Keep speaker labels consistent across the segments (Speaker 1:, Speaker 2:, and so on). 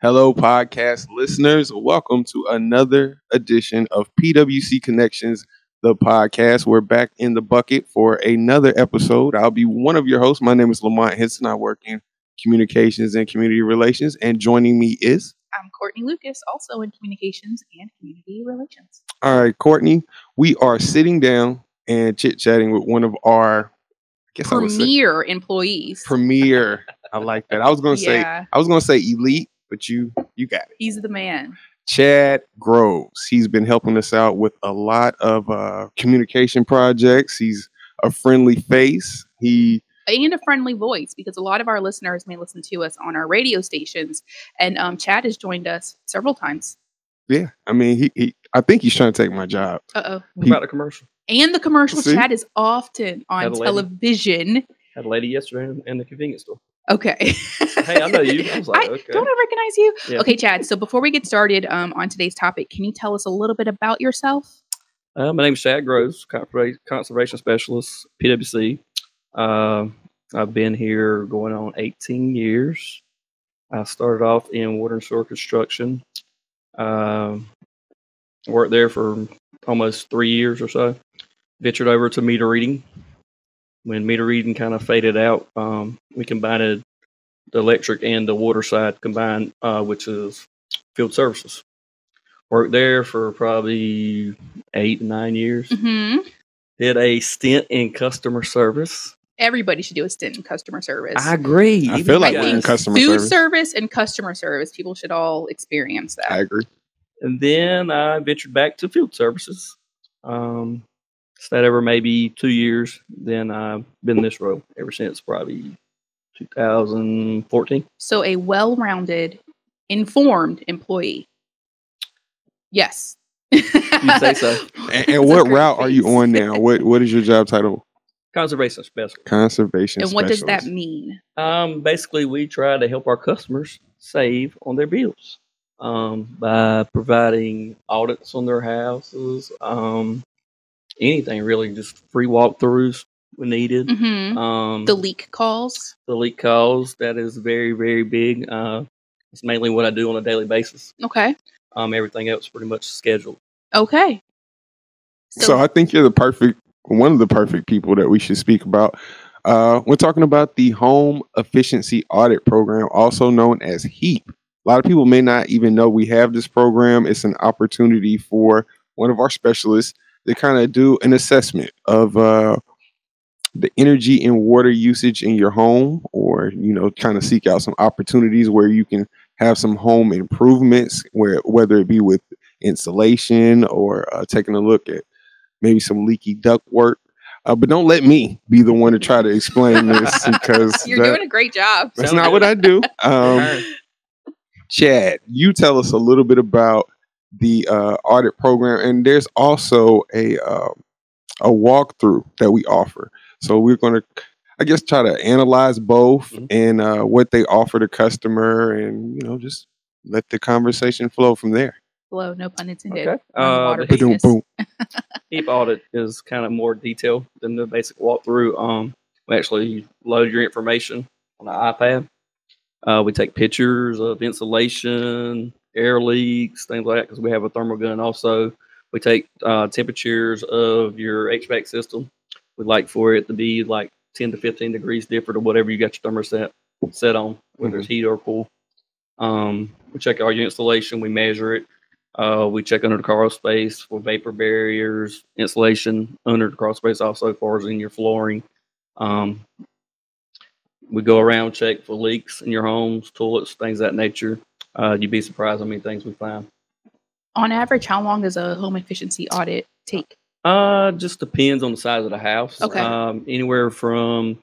Speaker 1: Hello, podcast listeners. Welcome to another edition of PWC Connections, the podcast. We're back in the bucket for another episode. I'll be one of your hosts. My name is Lamont Henson. I work in communications and community relations, and joining me is.
Speaker 2: I'm Courtney Lucas, also in communications and community relations.
Speaker 1: All right, Courtney, we are sitting down and chit chatting with one of our I guess I say
Speaker 2: Premier employees.
Speaker 1: premier. I like that. I was gonna say I was gonna say elite, but you you got it.
Speaker 2: he's the man.
Speaker 1: Chad Groves. He's been helping us out with a lot of uh, communication projects. He's a friendly face. He
Speaker 2: And a friendly voice because a lot of our listeners may listen to us on our radio stations. And um, Chad has joined us several times.
Speaker 1: yeah, I mean he, he I think he's trying to take my job.
Speaker 2: Uh oh.
Speaker 1: He-
Speaker 3: about a commercial.
Speaker 2: And the commercial
Speaker 1: See?
Speaker 2: Chad is often on
Speaker 3: Had a lady.
Speaker 2: television.
Speaker 3: Had a lady yesterday in, in the convenience store.
Speaker 2: Okay.
Speaker 3: Hey, I know you. I was like,
Speaker 2: I-
Speaker 3: okay.
Speaker 2: Don't I recognize you?
Speaker 3: Yeah.
Speaker 2: Okay, Chad. So before we get started um, on today's topic, can you tell us a little bit about yourself?
Speaker 3: Uh, my name is Chad Groves, conservation specialist, PwC. Uh, I've been here going on 18 years. I started off in water and sewer construction. Um worked there for almost three years or so. Ventured over to meter reading. When meter reading kind of faded out, um, we combined the electric and the water side combined, uh, which is field services. Worked there for probably eight, nine years.
Speaker 2: hmm
Speaker 3: Did a stint in customer service.
Speaker 2: Everybody should do a stint in customer service.
Speaker 3: I agree.
Speaker 1: I
Speaker 3: Even
Speaker 1: feel like
Speaker 3: you
Speaker 1: in customer
Speaker 2: food
Speaker 1: service.
Speaker 2: and customer service. People should all experience that.
Speaker 1: I agree.
Speaker 3: And then I ventured back to field services. Um, stayed over maybe two years. Then I've been in this role ever since probably 2014.
Speaker 2: so a well-rounded, informed employee. Yes. You
Speaker 3: say so.
Speaker 1: And, and what route are you on now? What what is your job title?
Speaker 3: Conservation specialist.
Speaker 1: Conservation.
Speaker 2: And what does that mean?
Speaker 3: Um, basically, we try to help our customers save on their bills um, by providing audits on their houses, um, anything really, just free walkthroughs when needed.
Speaker 2: hmm
Speaker 3: Um,
Speaker 2: The leak calls.
Speaker 3: the leak calls that is very very big. Uh, it's mainly what I do on a daily basis.
Speaker 2: Okay.
Speaker 3: Um, everything else pretty much scheduled.
Speaker 2: Okay.
Speaker 1: So, I think you're the perfect one of the perfect people that we should speak about. Uh, we're talking about the Home Efficiency Audit Program, also known as HEAP. A lot of people may not even know we have this program. It's an opportunity for one of our specialists to kind of do an assessment of uh, the energy and water usage in your home, or you know, kind of seek out some opportunities where you can have some home improvements, where whether it be with insulation or uh, taking a look at maybe some leaky duct work. Uh, but don't let me be the one to try to explain this because
Speaker 2: You're
Speaker 1: that-
Speaker 2: doing a great job.
Speaker 1: that's not what I do. Um, Chad, you tell us a little bit about the uh, audit program, and there's also a uh, a walkthrough that we offer. So we're going to, I guess, try to analyze both
Speaker 3: Mhm.
Speaker 1: and uh, what they offer the customer, and you know, just let the conversation flow from there.
Speaker 2: Blow, no pun intended.
Speaker 3: Okay.
Speaker 2: We're in the
Speaker 3: Uh,
Speaker 2: water
Speaker 3: the-
Speaker 1: Boom, boom.
Speaker 3: Heap audit is kind of more detailed than the basic walkthrough. Um, we actually load your information on the iPad. Uh, we take pictures of insulation, air leaks, things like that, because we have a thermal gun. Also, we take uh, temperatures of your HVAC system. We like for it to be like 10 to 15 degrees different or whatever you got your thermostat set on, whether it's heat or cool. Um, we check all your installation. We measure it. Uh, we check under the crawl space for vapor barriers, insulation under the crawl space, also as far as in your flooring. Um, we go around check for leaks in your homes, toilets, things of that nature. Uh, you'd be surprised how many things we find.
Speaker 2: On average, how long does a home efficiency audit take?
Speaker 3: Uh, just depends on the size of the house.
Speaker 2: Okay.
Speaker 3: Um, anywhere from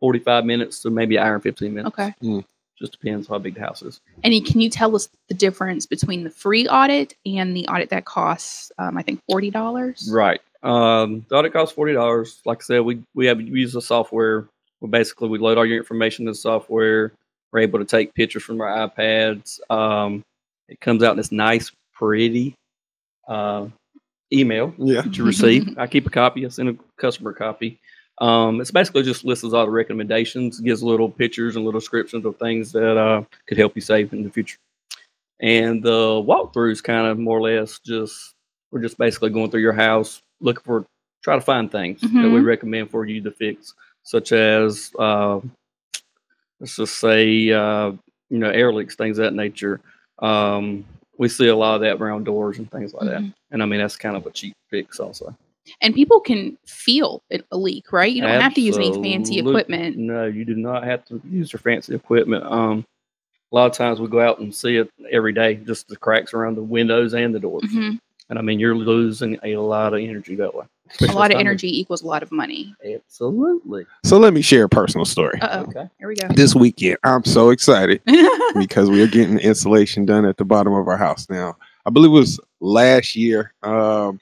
Speaker 3: 45 minutes to maybe an hour and 15 minutes.
Speaker 2: Okay.
Speaker 3: Just depends how big the house is.
Speaker 2: And can you tell us the difference between the free audit and the audit that costs, um, I think, forty dollars?
Speaker 3: Right. Um, the audit costs forty dollars. Like I said, we we have we use the software. Well, basically, we load all your information in the software. We're able to take pictures from our iPads. Um, it comes out in this nice, pretty uh, email
Speaker 1: Yeah.
Speaker 3: to receive. I keep a copy. I send a customer copy. Um, it's basically just lists all the recommendations, gives little pictures and little descriptions of things that uh, could help you save in the future. And the walkthrough is kind of more or less just we're just basically going through your house, looking for try to find things that we
Speaker 2: Mhm.
Speaker 3: recommend for you to fix, such as uh, let's just say uh, you know air leaks, things of that nature. Um, we see a lot of that around doors and things like that.
Speaker 2: Mhm.
Speaker 3: And I mean that's kind of a cheap fix also.
Speaker 2: And people can feel a leak, right? You don't have to use any fancy equipment.
Speaker 3: No, you do not have to use your fancy equipment. Um, a lot of times we go out and see it every day, just the cracks around the windows and the doors.
Speaker 2: hmm
Speaker 3: And I mean, you're losing a lot of energy that way.
Speaker 2: A lot of energy equals a lot of money.
Speaker 3: Absolutely.
Speaker 1: So let me share a personal story.
Speaker 2: Uh oh.
Speaker 3: Okay.
Speaker 2: Here we go.
Speaker 1: This weekend, I'm so excited because we are getting insulation done at the bottom of our house now. I believe it was last year. Um,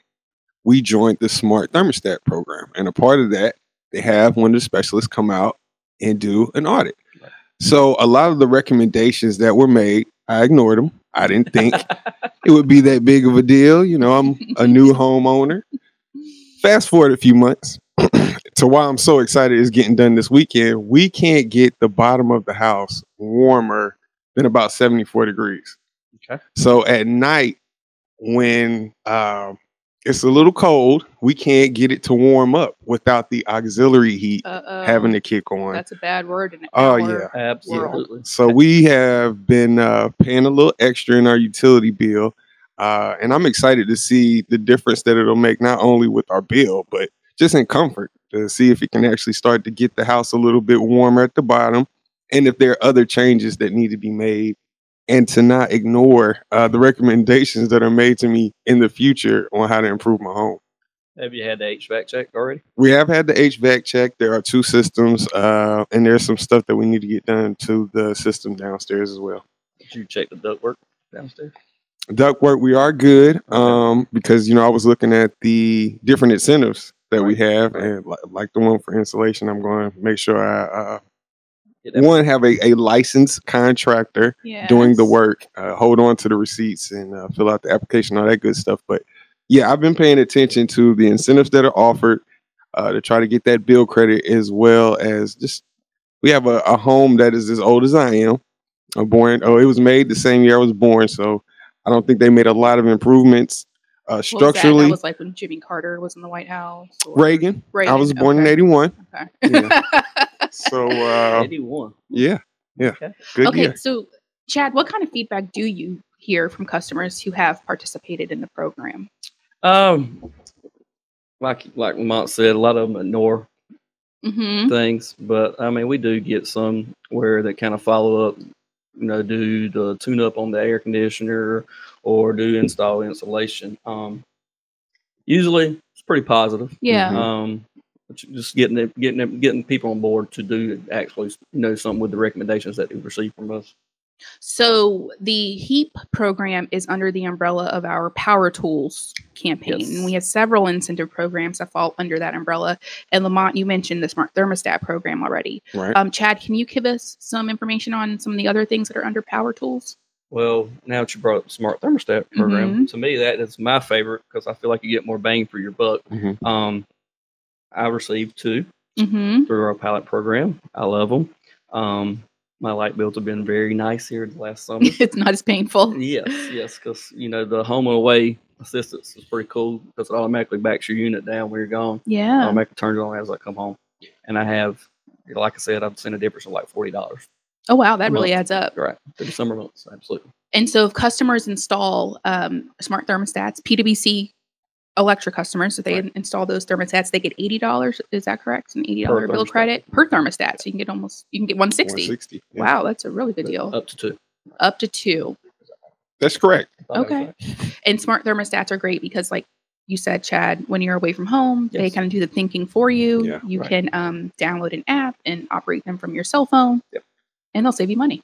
Speaker 1: we joined the smart thermostat program, and a part of that, they have one of the specialists come out and do an audit.
Speaker 3: Right.
Speaker 1: So a lot of the recommendations that were made, I ignored them. I didn't think it would be that big of a deal. You know, I'm a new homeowner. Fast forward a few months to why I'm so excited is getting done this weekend. We can't get the bottom of the house warmer than about 74 degrees.
Speaker 3: Okay.
Speaker 1: So at night, when um, it's a little cold, we can't get it to warm up without the auxiliary heat
Speaker 2: Uh-oh.
Speaker 1: having to kick on.
Speaker 2: That's a bad word.
Speaker 1: Oh,
Speaker 2: our-
Speaker 1: yeah.
Speaker 3: Absolutely.
Speaker 1: So we have been uh, paying a little extra in our utility bill, uh, and I'm excited to see the difference that it'll make not only with our bill, but just in comfort to see if it can actually start to get the house a little bit warmer at the bottom, and if there are other changes that need to be made, and to not ignore uh, the recommendations that are made to me in the future on how to improve my home.
Speaker 3: Have you had the HVAC checked already?
Speaker 1: We have had the HVAC check. There are two systems, uh, and there's some stuff that we need to get done to the system downstairs as well.
Speaker 3: Did you check the ductwork downstairs?
Speaker 1: Ductwork, we are good um, because you know I was looking at the different incentives that we have,
Speaker 3: right.
Speaker 1: and li- like the one for insulation, I'm going to make sure I uh, one have a, a licensed contractor doing the work, uh, hold on to the receipts, and uh, fill out the application, all that good stuff. But yeah, I've been paying attention to the incentives that are offered uh, to try to get that bill credit, as well as just we have a, a home that is as old as I am. I'm born. Oh, it was made the same year I was born, so I don't think they made a lot of improvements uh,
Speaker 2: What was that?
Speaker 1: structurally.
Speaker 2: That was like when Jimmy Carter was in the White House. or-
Speaker 1: Reagan. I was born in '81,
Speaker 2: Okay.
Speaker 1: Yeah. so uh,
Speaker 3: 81.
Speaker 1: yeah, yeah,
Speaker 3: Okay.
Speaker 1: good
Speaker 2: okay.
Speaker 1: year.
Speaker 2: So, Chad, what kind of feedback do you hear from customers who have participated in the program?
Speaker 3: Um, like like Lamont said, a lot of them ignore
Speaker 2: Mm-hmm.
Speaker 3: things, but I mean, we do get some where they kind of follow up, you know, do the tune up on the air conditioner or do install insulation. Um, usually it's pretty positive.
Speaker 2: Yeah.
Speaker 1: Mhm.
Speaker 3: Um, just getting it, getting it, getting people on board to do actually you know something with the recommendations that they receive from us.
Speaker 2: So the HEAP program is under the umbrella of our Power Tools campaign.
Speaker 3: Yes.
Speaker 2: And we have several incentive programs that fall under that umbrella. And Lamont, you mentioned the Smart Thermostat program already.
Speaker 1: Right.
Speaker 2: Um, Chad, can you give us some information on some of the other things that are under Power Tools?
Speaker 3: Well, now that you brought up the smart thermostat program,
Speaker 2: Mm-hmm.
Speaker 3: to me that is my favorite because I feel like you get more bang for your buck.
Speaker 1: Mhm.
Speaker 3: Um, I received two
Speaker 2: Mm-hmm.
Speaker 3: through our pilot program. I love them. Um, my light bills have been very nice here the last summer.
Speaker 2: it's not as painful.
Speaker 3: yes, yes, because you know the home and away assistance is pretty cool because it automatically backs your unit down when you're gone.
Speaker 2: Yeah.
Speaker 3: Automatically turns on as I come home, and I have, like I said, I've seen a difference of like forty dollars.
Speaker 2: Oh, wow. That really adds up.
Speaker 3: Right, through the summer months, absolutely.
Speaker 2: And so if customers install um, smart thermostats, PWC electric customers, if they
Speaker 3: Right.
Speaker 2: install those thermostats, they get eighty dollars. Is that correct? It's an eighty dollar bill credit per thermostat. So you can get almost you can get one sixty.
Speaker 1: 160. yeah.
Speaker 2: Wow, that's a really good deal.
Speaker 3: Up to two.
Speaker 2: Up to two.
Speaker 1: That's correct.
Speaker 3: Thought that was
Speaker 2: Okay.
Speaker 3: right.
Speaker 2: And smart thermostats are great because like you said, Chad, when you're away from home, they kind of do the thinking for you.
Speaker 1: Yeah,
Speaker 2: you
Speaker 3: right.
Speaker 2: can um, download an app and operate them from your cell phone.
Speaker 3: Yep.
Speaker 2: And they'll save you money.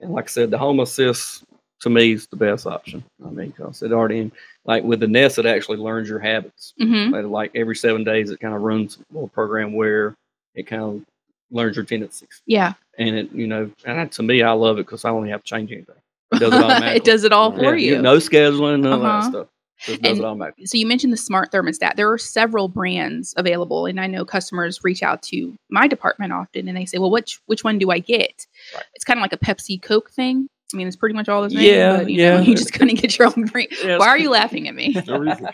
Speaker 3: And like I said, the home assist to me is the best option. I mean, because it already like with the Nest, it actually learns your habits.
Speaker 2: hmm
Speaker 3: Like, like every seven days, it kind of runs a little program where it kind of learns your tendencies.
Speaker 2: Yeah.
Speaker 3: And it, you know, and to me, I love it because I only have to change anything. It does it automatically.
Speaker 2: it does it all
Speaker 1: Yeah,
Speaker 2: for you.
Speaker 3: No scheduling, none of
Speaker 2: Uh-huh.
Speaker 3: that stuff. Does
Speaker 2: And- so you mentioned the smart thermostat. There are several brands available, and I know customers reach out to my department often, and they say, "Well, which which one do I get?"
Speaker 3: Right.
Speaker 2: It's kind of like a Pepsi Coke thing. I mean, it's pretty much all the same.
Speaker 3: Yeah,
Speaker 2: but, you know,
Speaker 3: yeah.
Speaker 2: you just kind of get your own brain.
Speaker 3: Yeah,
Speaker 2: Why
Speaker 3: it's-
Speaker 2: are you laughing at me?
Speaker 1: No reason.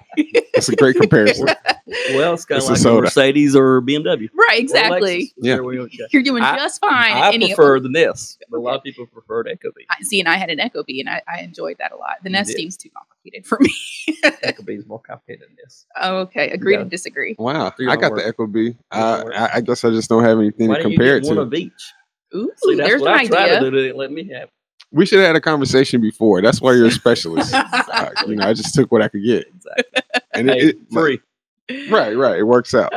Speaker 1: That's a great comparison.
Speaker 3: Well, it's kind
Speaker 1: It's
Speaker 3: of
Speaker 1: a
Speaker 3: like a
Speaker 1: soda.
Speaker 3: Mercedes or BMW.
Speaker 2: right, exactly.
Speaker 1: Yeah.
Speaker 3: you got.
Speaker 2: You're doing
Speaker 3: I-
Speaker 2: just fine.
Speaker 3: I
Speaker 2: any
Speaker 3: prefer
Speaker 2: them.
Speaker 3: the Nest, a lot of people prefer the ecobee.
Speaker 2: I, see, and I had an ecobee, and I, I enjoyed that a lot. The
Speaker 3: You
Speaker 2: Nest
Speaker 3: did.
Speaker 2: seems too complicated for me.
Speaker 3: ecobee is more complicated than this.
Speaker 2: okay, agree
Speaker 3: Yeah.
Speaker 2: to disagree.
Speaker 1: Wow, I got
Speaker 3: work.
Speaker 1: the ecobee.
Speaker 3: Three
Speaker 1: I. I I guess I just don't have anything
Speaker 3: Why
Speaker 1: to
Speaker 3: don't you
Speaker 1: compare
Speaker 3: get
Speaker 1: it
Speaker 3: one
Speaker 1: to.
Speaker 3: of each?
Speaker 2: Ooh,
Speaker 3: See, that's
Speaker 2: there's
Speaker 3: what
Speaker 2: an
Speaker 3: I tried to
Speaker 2: idea.
Speaker 3: do. They didn't let me have.
Speaker 1: We should have had a conversation before. That's why you're a specialist. Uh, you know, I just took what I could get,
Speaker 3: exactly.
Speaker 1: and
Speaker 3: Hey,
Speaker 1: it, it
Speaker 3: free.
Speaker 1: right, right, it works out.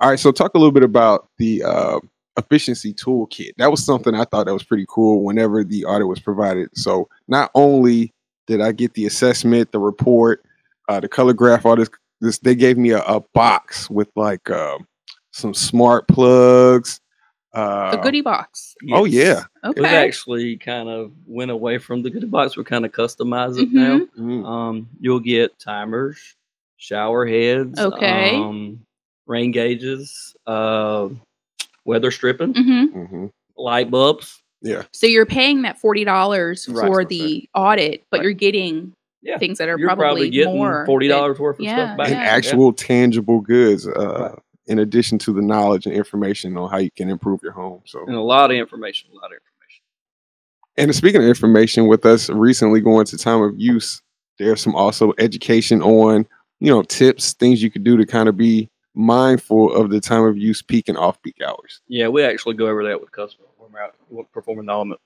Speaker 1: All right, so talk a little bit about the uh, efficiency toolkit. That was something I thought that was pretty cool. Whenever the audit was provided, so not only did I get the assessment, the report, uh, the color graph, all this, this they gave me a, a box with like um some smart plugs. Uh,
Speaker 2: a goodie box.
Speaker 1: Oh yeah,
Speaker 2: Okay.
Speaker 3: We've actually kind of went away from the goodie box. We're kind of customize it now.
Speaker 1: Mm.
Speaker 3: Um, you'll get timers, shower heads,
Speaker 2: Okay.
Speaker 3: um, rain gauges, uh, weather stripping,
Speaker 2: hmm
Speaker 1: hmm
Speaker 3: light bulbs.
Speaker 1: yeah.
Speaker 2: So you're paying that forty dollars
Speaker 3: Right.
Speaker 2: for the audit, but
Speaker 3: Right.
Speaker 2: you're getting
Speaker 3: Yeah,
Speaker 2: things that are
Speaker 3: you're
Speaker 2: probably,
Speaker 3: probably, getting
Speaker 2: more
Speaker 3: forty dollars worth of
Speaker 2: Yeah,
Speaker 3: stuff back.
Speaker 1: and
Speaker 2: yeah.
Speaker 1: actual tangible goods uh,
Speaker 3: Right.
Speaker 1: In addition to the knowledge and information on how you can improve your home so
Speaker 3: and a lot of information. A lot of information.
Speaker 1: and speaking of information with us recently going to time of use there's some also education on you know tips things you could do to kind of be mindful of the time of use peak and off peak hours
Speaker 3: Yeah, we actually go over that with customers when we're out performing the element.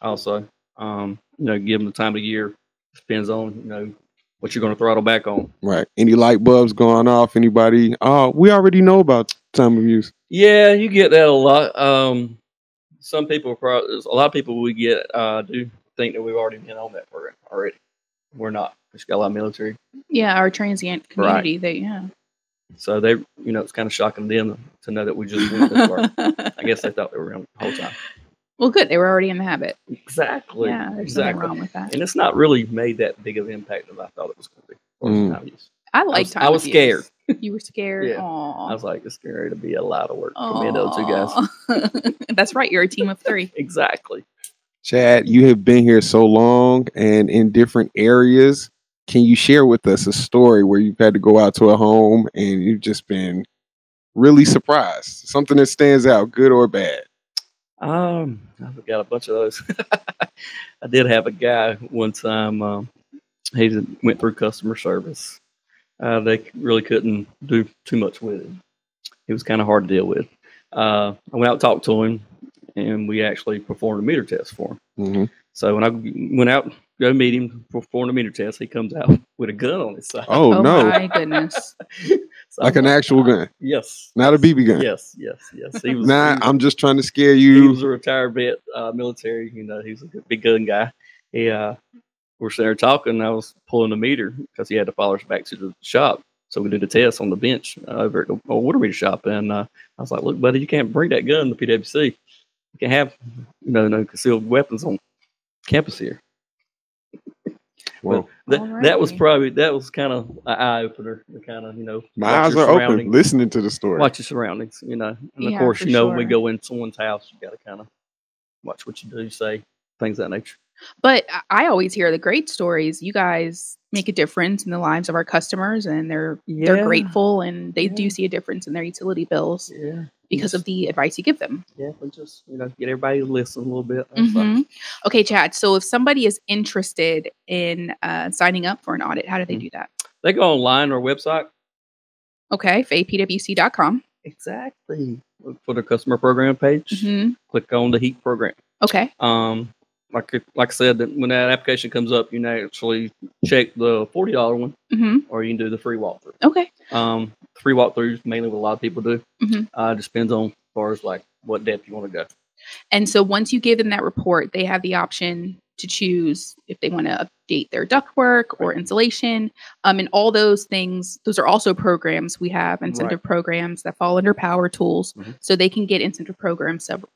Speaker 3: Also, um, you know, give them the time of year. Depends on you know what you're going to throttle back on.
Speaker 1: right any light bulbs going off anybody oh we already know about time of use
Speaker 3: Yeah, you get that a lot. Um, some people, pro- a lot of people we get uh, do think that we've already been on that program already. We're not. We've got a lot of military,
Speaker 2: Yeah, our transient
Speaker 3: Right.
Speaker 2: community. They yeah.
Speaker 3: so they, you know, it's kind of shocking to them to know that we just went this far. I guess they thought they were on the whole time.
Speaker 2: Well, good. They were already in the habit.
Speaker 3: Exactly.
Speaker 2: yeah, there's
Speaker 3: exactly.
Speaker 2: nothing wrong with that.
Speaker 3: And it's not really made that big of an impact as I thought it was going to be.
Speaker 1: Mm.
Speaker 2: I like
Speaker 3: was-
Speaker 2: time.
Speaker 3: I was
Speaker 2: of use.
Speaker 3: scared.
Speaker 2: You were scared.
Speaker 3: Yeah.
Speaker 2: Aw.
Speaker 3: I was like, it's scary to be a lot of work for me and those two guys.
Speaker 2: That's right. You're a team of three.
Speaker 3: Exactly.
Speaker 1: chad you have been here so long and in different areas can you share with us a story where you've had to go out to a home and you've just been really surprised something that stands out good or bad
Speaker 3: Um, I've got a bunch of those. I did have a guy one time. Um, he went through customer service. Uh, they really couldn't do too much with him. He was kind of hard to deal with. Uh, I went out and talked to him, and we actually performed a meter test for him.
Speaker 1: hmm
Speaker 3: So when I went out go meet him, perform a meter test, he comes out with a gun on his side.
Speaker 1: oh, no
Speaker 2: my goodness.
Speaker 3: So
Speaker 1: like
Speaker 3: I'm
Speaker 1: an actual gun
Speaker 3: Yes.
Speaker 1: not a bb gun
Speaker 3: Yes, yes, yes. He was.
Speaker 1: nah
Speaker 3: he
Speaker 1: i'm just trying to scare you.
Speaker 3: he was a retired vet, uh, military. You know, he was a good- big gun guy. He, uh, we're sitting there talking. And I was pulling the meter because he had to follow us back to the shop. So we did a test on the bench uh, over at the water meter shop. And uh, I was like, "Look, buddy, you can't bring that gun to PWC. You can't have, you know, no concealed weapons on campus here."
Speaker 1: Well
Speaker 3: That, that was probably that was kind of an eye opener. To kind of, you know,
Speaker 1: my eyes are open listening to the story
Speaker 3: Watch your surroundings, you know. And of course, you know, when we go in someone's house, you got to kind of watch what you do, say things of that nature.
Speaker 2: But I- always hear the great stories. You guys make a difference in the lives of our customers, and they're they're grateful, and they
Speaker 3: Yeah.
Speaker 2: do see a difference in their utility bills
Speaker 3: Yeah,
Speaker 2: because of the advice you give them.
Speaker 3: yeah, but just you know, get everybody to listen a little bit.
Speaker 2: Mhm. Okay, Chad. So if somebody is interested in uh, signing up for an audit, how do they
Speaker 3: Mhm.
Speaker 2: do that?
Speaker 3: They go online or website.
Speaker 2: Okay, faypwc.com.
Speaker 3: Exactly. Look for the customer program page.
Speaker 2: hmm
Speaker 3: Click on the HEAP program.
Speaker 2: Okay.
Speaker 3: Um, like like I said, that when that application comes up, you naturally check the forty dollar one,
Speaker 2: hmm
Speaker 3: or you can do the free walkthrough.
Speaker 2: Okay.
Speaker 3: Um, free walkthroughs mainly what a lot of people do.
Speaker 2: Mhm.
Speaker 3: Uh, just depends on as far as like what depth you want to go.
Speaker 2: And so once you give them that report, they have the option to choose if they want to update their ductwork or insulation. Um, and all those things, those are also programs we have, incentive programs that fall under power tools.
Speaker 3: Mhm.
Speaker 2: So they can get incentive programs, several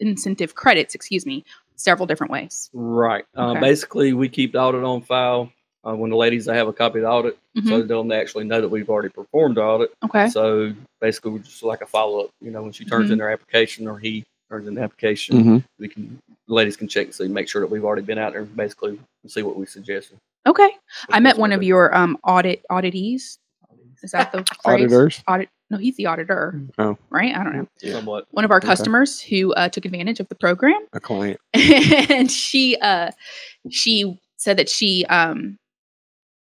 Speaker 2: incentive credits, excuse me, several different ways.
Speaker 3: Right. Uh, Basically, we keep the audit on file. Uh, when the ladies they have a copy of the audit,
Speaker 2: Mhm.
Speaker 3: so they'll actually know that we've already performed the audit.
Speaker 2: Okay.
Speaker 3: So basically, we're just like a follow up. You know, when she turns
Speaker 2: Mhm.
Speaker 3: in their application or he turns in the application,
Speaker 1: hmm
Speaker 3: we can the ladies can check and see, make sure that we've already been out there, and basically see what we suggested.
Speaker 2: Okay. I met one of your um audit auditees. Is that the phrase?
Speaker 1: Auditors.
Speaker 2: Audit. No, he's the auditor.
Speaker 1: Oh.
Speaker 2: Right. I don't know.
Speaker 3: Somewhat.
Speaker 2: One of our
Speaker 1: Okay.
Speaker 2: customers who uh, took advantage of the program,
Speaker 1: A client.
Speaker 2: and she uh she said that she um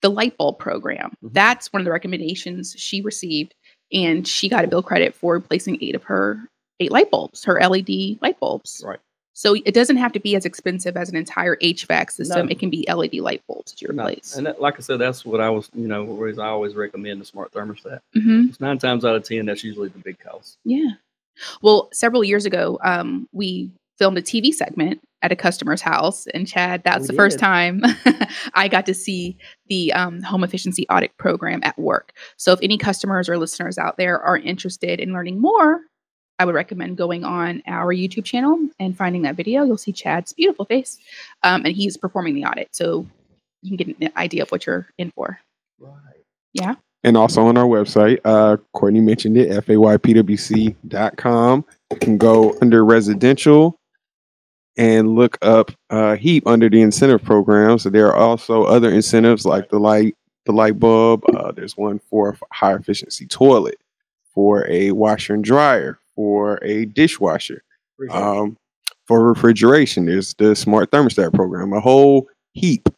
Speaker 2: the light bulb program
Speaker 3: Mhm.
Speaker 2: that's one of the recommendations she received and she got a bill credit for replacing eight of her eight light bulbs her led light bulbs
Speaker 3: Right.
Speaker 2: So it doesn't have to be as expensive as an entire hvac system
Speaker 3: No.
Speaker 2: it can be led light bulbs to
Speaker 3: No,
Speaker 2: replace
Speaker 3: And that, like I said, that's what I was, you know, I always recommend the smart thermostat.
Speaker 2: hmm
Speaker 3: It's nine times out of ten, that's usually the big cost.
Speaker 2: Yeah. Well, several years ago, um, we filmed a TV segment at a customer's house, and Chad, that's
Speaker 3: We
Speaker 2: the first time I got to see the um, home efficiency audit program at work. So, if any customers or listeners out there are interested in learning more, I would recommend going on our YouTube channel and finding that video. You'll see Chad's beautiful face, um, and he's performing the audit, so you can get an idea of what you're in for.
Speaker 3: Right. Yeah.
Speaker 1: And also on our website, uh, Courtney mentioned it, faypwc.com. You can go under residential and look up uh, HEAP under the incentive program. So there are also other incentives like the light, the light bulb. Uh, there's one for a high efficiency toilet, for a washer and dryer, for a dishwasher, um, for refrigeration. There's the smart thermostat program, a whole heap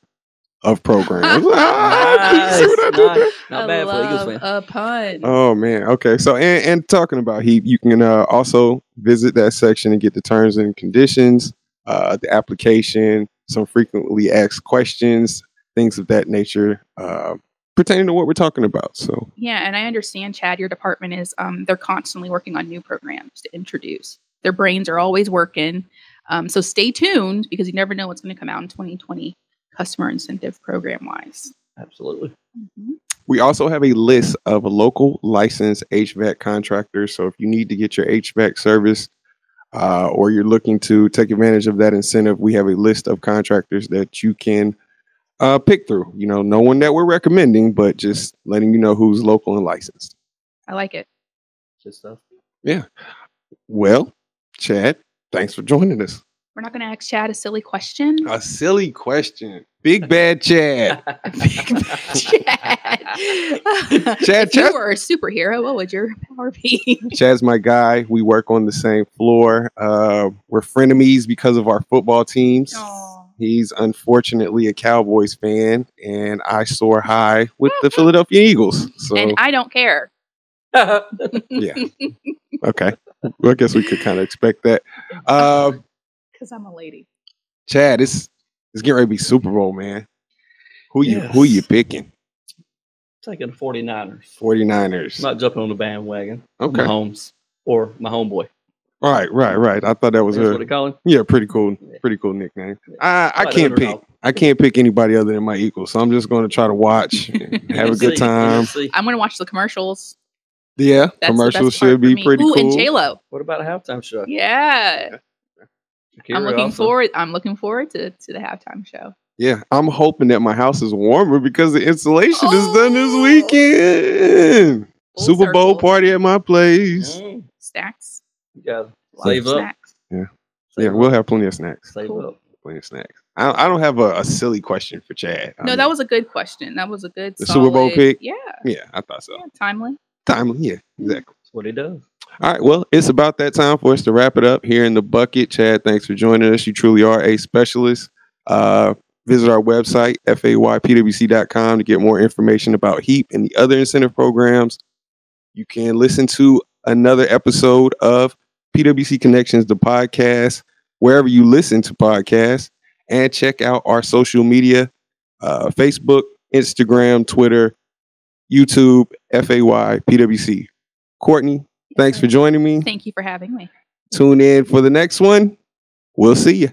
Speaker 1: of programs. Ah, you see what I did there?
Speaker 3: nice. Not bad for Eagles fan.
Speaker 2: a pun.
Speaker 1: Oh man. Okay. So and, and talking about HEAP, you can uh, also visit that section and get the terms and conditions, uh, the application, some frequently asked questions, things of that nature, uh, pertaining to what we're talking about. So
Speaker 2: Yeah, and I understand, Chad, your department is um they're constantly working on new programs to introduce. Their brains are always working. Um, so stay tuned because you never know what's going to come out in 2020 customer incentive program wise.
Speaker 3: Absolutely.
Speaker 1: we also have a list of local licensed HVAC contractors. So if you need to get your HVAC service uh, or you're looking to take advantage of that incentive, we have a list of contractors that you can uh, pick through. You know, no one that we're recommending, but just letting you know who's local and licensed.
Speaker 2: I like it.
Speaker 3: Good stuff. Yeah.
Speaker 1: Well, Chad, thanks for joining us.
Speaker 2: We're not going to ask Chad a silly question.
Speaker 1: A silly question. Big bad Chad.
Speaker 2: Chad.
Speaker 1: Chad,
Speaker 2: if you were a superhero, what would your power be?
Speaker 1: Chad's my guy. We work on the same floor. Uh, we're frenemies because of our football teams.
Speaker 2: Aw.
Speaker 1: He's unfortunately a Cowboys fan, and I soar high with the Philadelphia Eagles. So,
Speaker 2: and I don't care.
Speaker 1: yeah. Okay. Well, I guess we could kind of expect that. Uh,
Speaker 2: Because I'm a lady.
Speaker 1: Chad, it's, it's getting ready to be Super Bowl, man. Who you who you
Speaker 3: Yes.
Speaker 1: picking?
Speaker 3: Taking the 49ers.
Speaker 1: 49ers.
Speaker 3: Not jumping on the bandwagon.
Speaker 1: Okay.
Speaker 3: Mahomes or my homeboy.
Speaker 1: Right, right, right. I thought that was
Speaker 3: That's
Speaker 1: a
Speaker 3: what they call him.
Speaker 1: yeah, pretty cool,
Speaker 3: Yeah.
Speaker 1: pretty cool nickname.
Speaker 3: Yeah.
Speaker 1: I, I
Speaker 3: like
Speaker 1: can't pick.
Speaker 3: underdog.
Speaker 1: I can't pick anybody other than my equal, So I'm just going to try to watch, and have a good time.
Speaker 2: I'm going to watch the commercials.
Speaker 1: Yeah,
Speaker 2: That's
Speaker 1: commercials should be
Speaker 2: me.
Speaker 1: pretty
Speaker 2: Ooh, and
Speaker 1: cool.
Speaker 2: J Lo.
Speaker 3: What about a halftime show?
Speaker 2: Yeah.
Speaker 3: Shakira
Speaker 2: I'm looking
Speaker 3: also.
Speaker 2: forward. I'm looking forward to to the halftime show.
Speaker 1: Yeah, I'm hoping that my house is warmer because the installation is done this
Speaker 2: Oh.
Speaker 1: weekend.
Speaker 2: Full
Speaker 1: Super Bowl party at my place.
Speaker 3: Mm,
Speaker 2: Snacks.
Speaker 3: You gotta
Speaker 2: Lots
Speaker 3: save
Speaker 2: of
Speaker 3: up.
Speaker 2: Snacks.
Speaker 1: Yeah,
Speaker 3: Save
Speaker 1: we'll have plenty of snacks.
Speaker 3: Save
Speaker 2: Cool.
Speaker 3: up.
Speaker 1: Plenty of snacks. I, I don't have a, a silly question for Chad. I
Speaker 2: No,
Speaker 1: mean,
Speaker 2: that was a good question. That was a good
Speaker 1: The Super Bowl pick?
Speaker 2: Yeah,
Speaker 1: yeah, I thought so.
Speaker 2: yeah, timely.
Speaker 1: Timely, yeah, exactly.
Speaker 3: That's what it does.
Speaker 1: All right, well, it's about that time for us to wrap it up here in the bucket. Chad, thanks for joining us. You truly are a specialist. Uh, visit our website, faypwc.com, to get more information about HEAP and the other incentive programs. You can listen to another episode of PWC Connections, the podcast, wherever you listen to podcasts, and check out our social media uh, Facebook, Instagram, Twitter, YouTube, FAY, PWC. Courtney, thanks for joining me.
Speaker 2: Thank you for having me.
Speaker 1: Tune in for the next one. We'll see you.